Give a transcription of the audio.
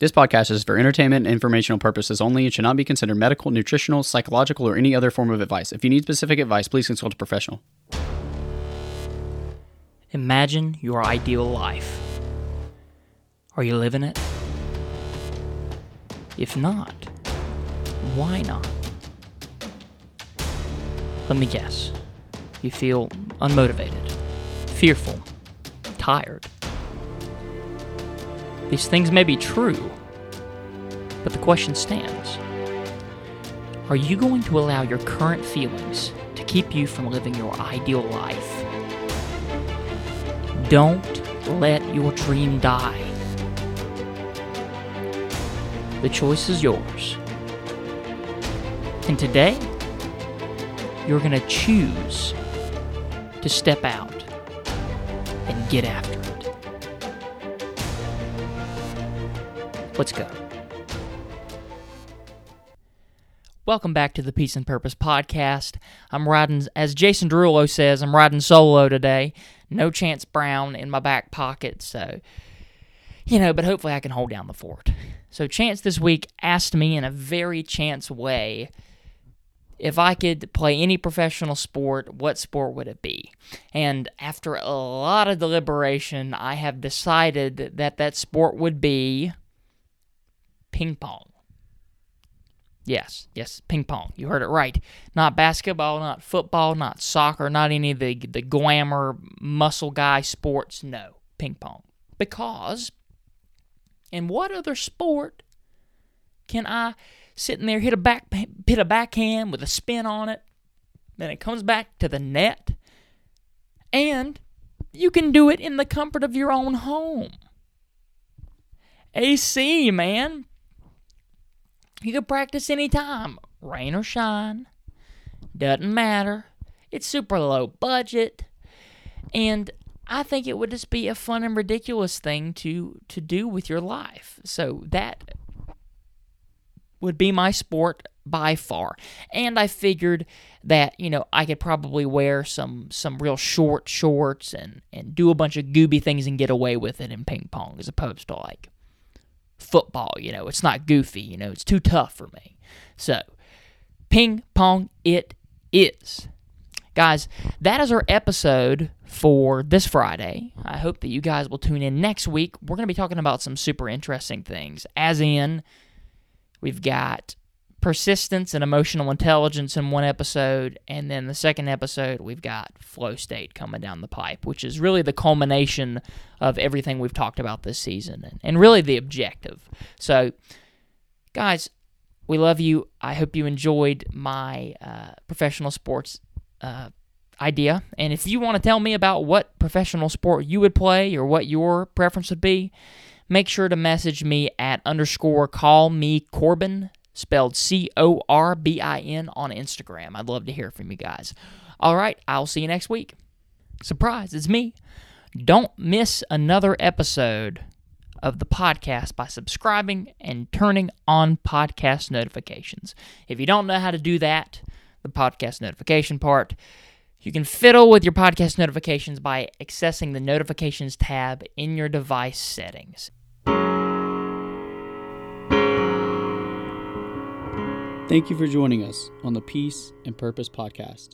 This podcast is for entertainment and informational purposes only and should not be considered medical, nutritional, psychological, or any other form of advice. If you need specific advice, please consult a professional. Imagine your ideal life. Are you living it? If not, why not? Let me guess. You feel unmotivated, fearful, tired. These things may be true, but the question stands Are you going to allow your current feelings to keep you from living your ideal life? Don't let your dream die. The choice is yours. And today, you're going to choose to step out and get after it. Let's go. Welcome back to the Peace and Purpose podcast. I'm riding, as Jason Derulo says, I'm riding solo today. No Chance Brown in my back pocket, so, you know, but hopefully I can hold down the fort. So, Chance this week asked me in a very chance way if I could play any professional sport, what sport would it be? And after a lot of deliberation, I have decided that that sport would be ping pong. Yes, yes, ping pong. You heard it right. Not basketball, not football, not soccer, not any of the the glamour muscle guy sports. No, ping pong. Because in what other sport can I sit in there hit a back hit a backhand with a spin on it, then it comes back to the net, and you can do it in the comfort of your own home. AC, man. You can practice anytime, rain or shine. Doesn't matter. It's super low budget. And I think it would just be a fun and ridiculous thing to to do with your life. So that would be my sport by far. And I figured that, you know, I could probably wear some some real short shorts and and do a bunch of gooby things and get away with it in ping pong as opposed to like football. You know, it's not goofy. You know, it's too tough for me. So, ping pong it is. Guys, that is our episode for this Friday. I hope that you guys will tune in next week. We're going to be talking about some super interesting things, as in, we've got persistence and emotional intelligence in one episode, and then the second episode we've got flow state coming down the pipe, which is really the culmination of everything we've talked about this season and, really the objective. So, guys, we love you. I hope you enjoyed my uh, professional sports uh, idea. And if you want to tell me about what professional sport you would play or what your preference would be, make sure to message me at underscore call me Corbin spelled C O R B I N on Instagram. I'd love to hear from you guys. All right, I'll see you next week. Surprise, it's me. Don't miss another episode of the podcast by subscribing and turning on podcast notifications. If you don't know how to do that, the podcast notification part, you can fiddle with your podcast notifications by accessing the notifications tab in your device settings. Thank you for joining us on the Peace and Purpose podcast.